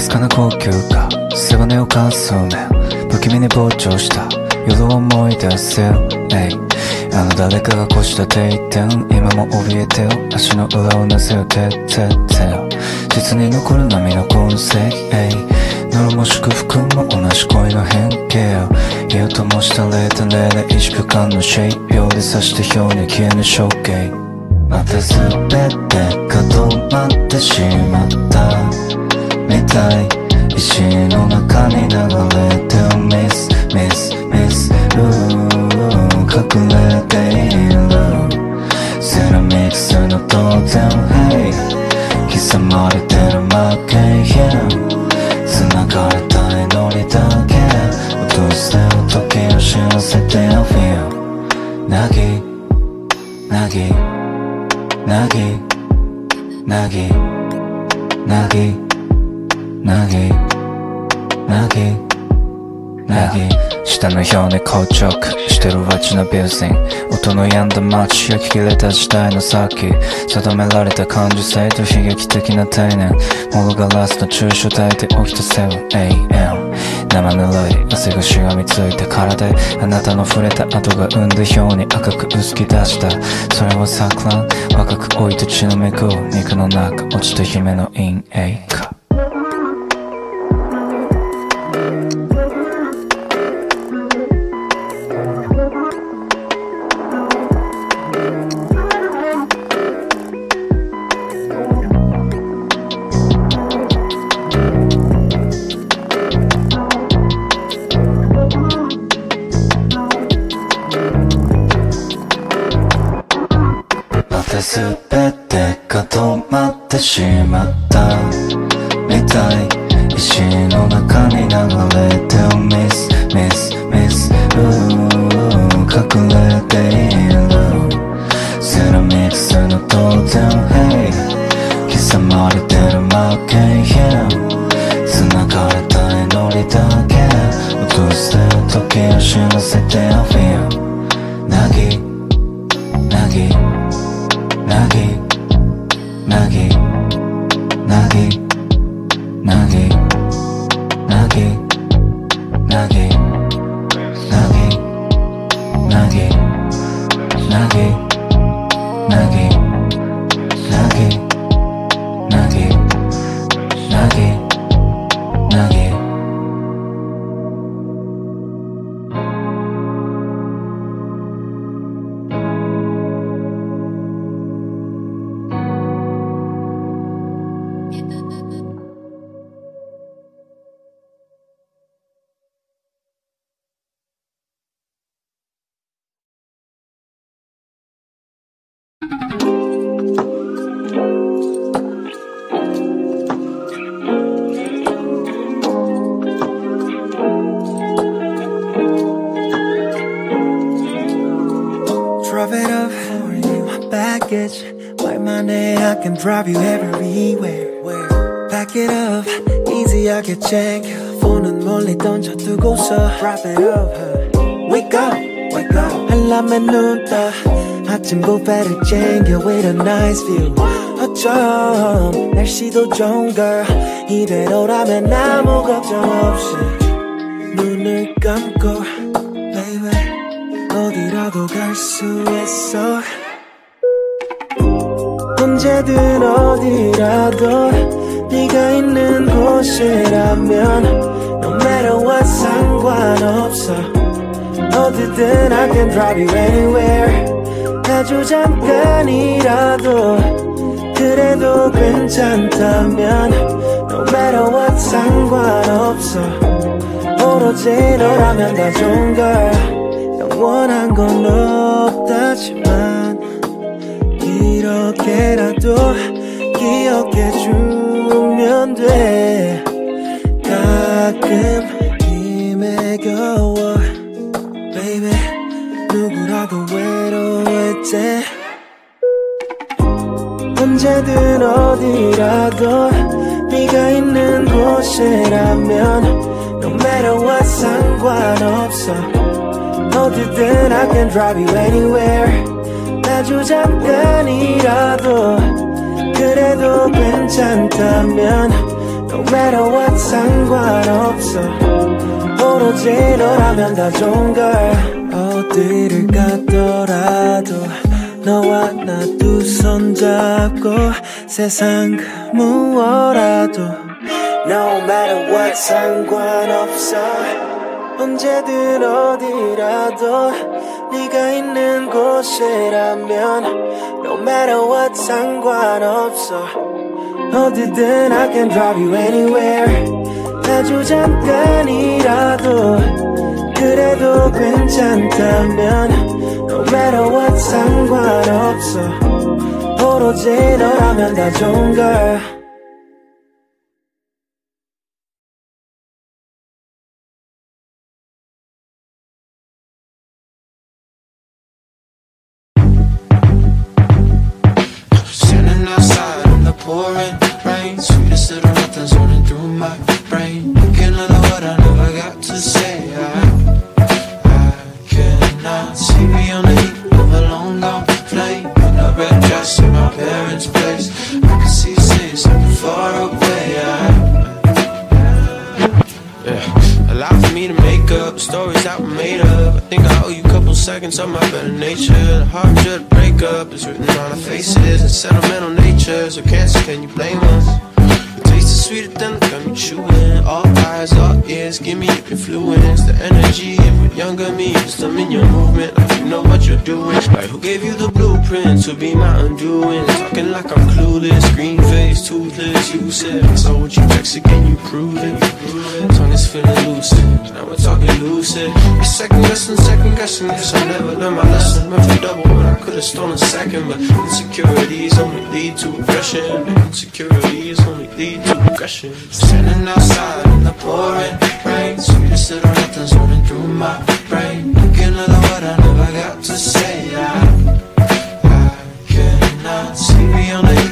かすかな高級か。背骨をかすめ不気味に膨張した。夜を思い出せよ、hey、あの誰かがこした定点。今も怯えてよ。足の裏をなせよ。てってってよ。実に残る波の痕跡、hey、呪も祝福も同じ恋の変形よ。火を灯した0.0で萎縮感のシェイプ表で刺した表に消えぬ象形また全てが止まってしまった。みたい石の中に流れてるミスミスミスルー隠れているセラミックスの当然 Hey 刻まれてる負け Yeah 繋がれた祈りだけ落とせよ時を知らせてよ Feel なぎなぎなぎなぎなぎなぎなぎなぎ下の表に硬直してる街のビルディン。音の止んだ街焼き切れた時代の先定められた感受性と悲劇的な定年。物ガラスの抽象体で起きたセブン AM 生ぬるい汗がしがみついたからであなたの触れた跡が生んだ表に赤く薄き出した。それは錯乱若く老いた血のめく肉の中落ちた夢の陰影か package. Buy my name, I can drive you everywhere. Where? Pack it up, easy,하게 check. 폰은 멀리 던져두고서 wrap it up. Wake up, wake up. 알람에 눈 떠. 아침 뷔페를 챙겨 with a nice view. 어쩜 날씨도 좋은 girl. 이대로라면 아무 걱정 없이 눈을 감고, baby. 어디라도 갈 수 있어. 언제든 어디라도 네가 있는 곳이라면 No matter what 상관없어 어디든 I can drive you anywhere 아주 잠깐이라도 그래도 괜찮다면 No matter what 상관없어. 오로지 너라면 다 좋은 걸. 영원한 건 없다지만 이렇게라도 기억해주면 돼 어디든 I can drive you anywhere. 아주 잠깐이라도 그래도 괜찮다면 No matter what 상관없어. 오로지 너라면 다 좋은 걸. 어디를 가더라도 너와 나 두 손 잡고 세상 그 무엇라도 No matter what 상관없어 언제든 어디라도 네가 있는 곳이라면 No matter what 상관없어. 어디든 I can drive you anywhere. 아주 잠깐이라도 그래도 괜찮다면 No matter what 상관없어. 오로지 너라면 다 좋은 걸 seconds of my better nature. The hard to break up is written on our faces. And sentimental nature, so cancer, can you blame us? It tastes sweeter than the gum you chewing. All eyes, all ears, give me your influence. The energy of a younger me, wisdom in your movement. Like you know what you're doing. Like who gave you the blueprint to be my undoing? Talking like I'm clueless, green face, toothless. You said I saw what you text again, you prove it. Tongue is feeling lucid. Now we're talking lucid. You're second guessing, second guessing. Guess I never learned my lesson. Meant for double when I could've stolen second. But insecurities only lead to aggression. Insecurities only lead to aggression. Standing outside in the pouring rain, sweetest little nothing's running through my brain. Thinking of the word I never got to say. I, I cannot see beyond the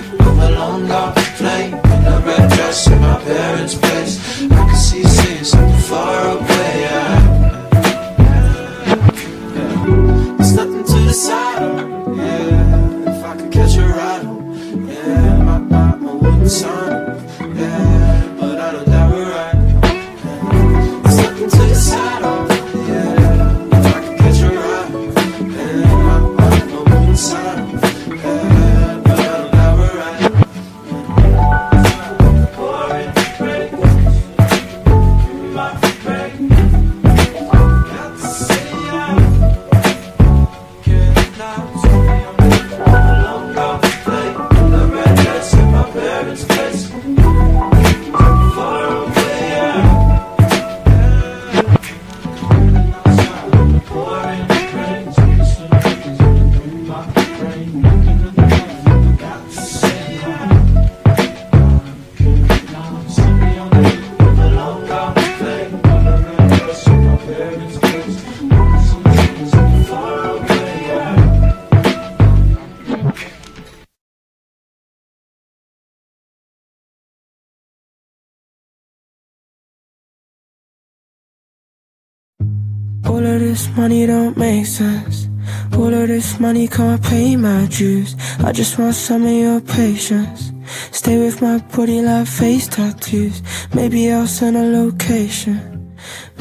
this money don't make sense. All of this money can't pay my dues. I just want some of your patience. Stay with my body like face tattoos. Maybe I'll send a location.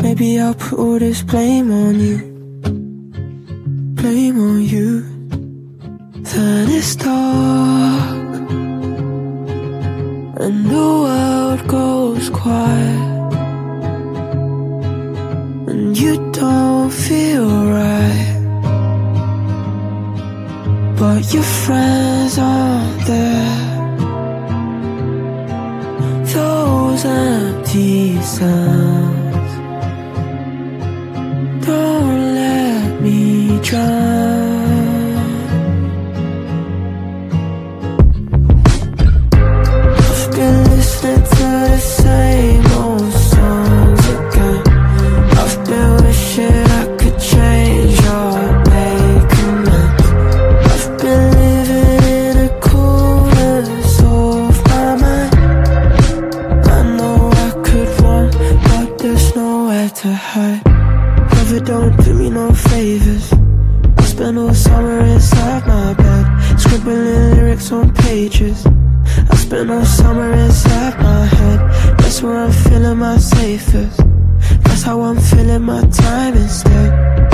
Maybe I'll put all this blame on you. Blame on you. Then it's dark. And the world goes quiet and you don't feel right. But your friends aren't there. Those empty sounds don't let me drown. How I'm feeling my time instead.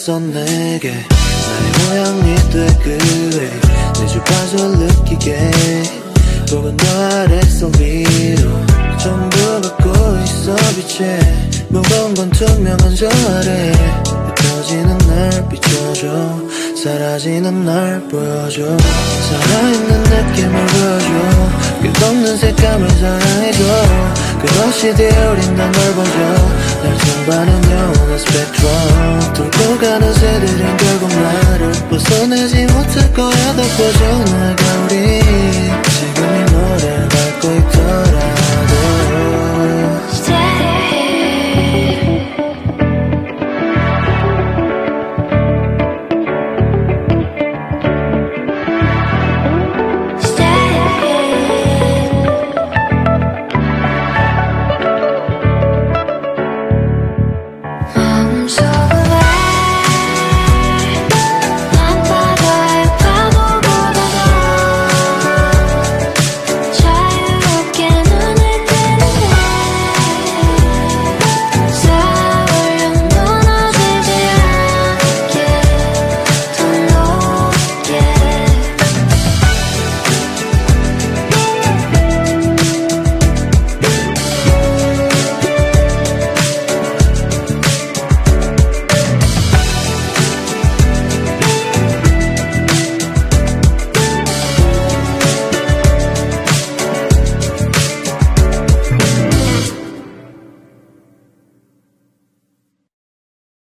왔어 내게. 나의 모양이 되그래. 내 주파수 느끼게. 혹은 너 아래서 위로. 전부 갖고 있어 빛에. 무거운 건 투명한 저 아래 흩어지는 날 비춰줘. 사라지는 날 보여줘. 살아있는 느낌을 보여줘. 끝없는 색감을 사랑해줘. 끝없이 되어린단 걸 보죠. 날 통과하는 영원 한 스펙트럼. 돌고 가는 새들은 결국 나를 벗어내지 못할 거야. 덮어줘 날 가을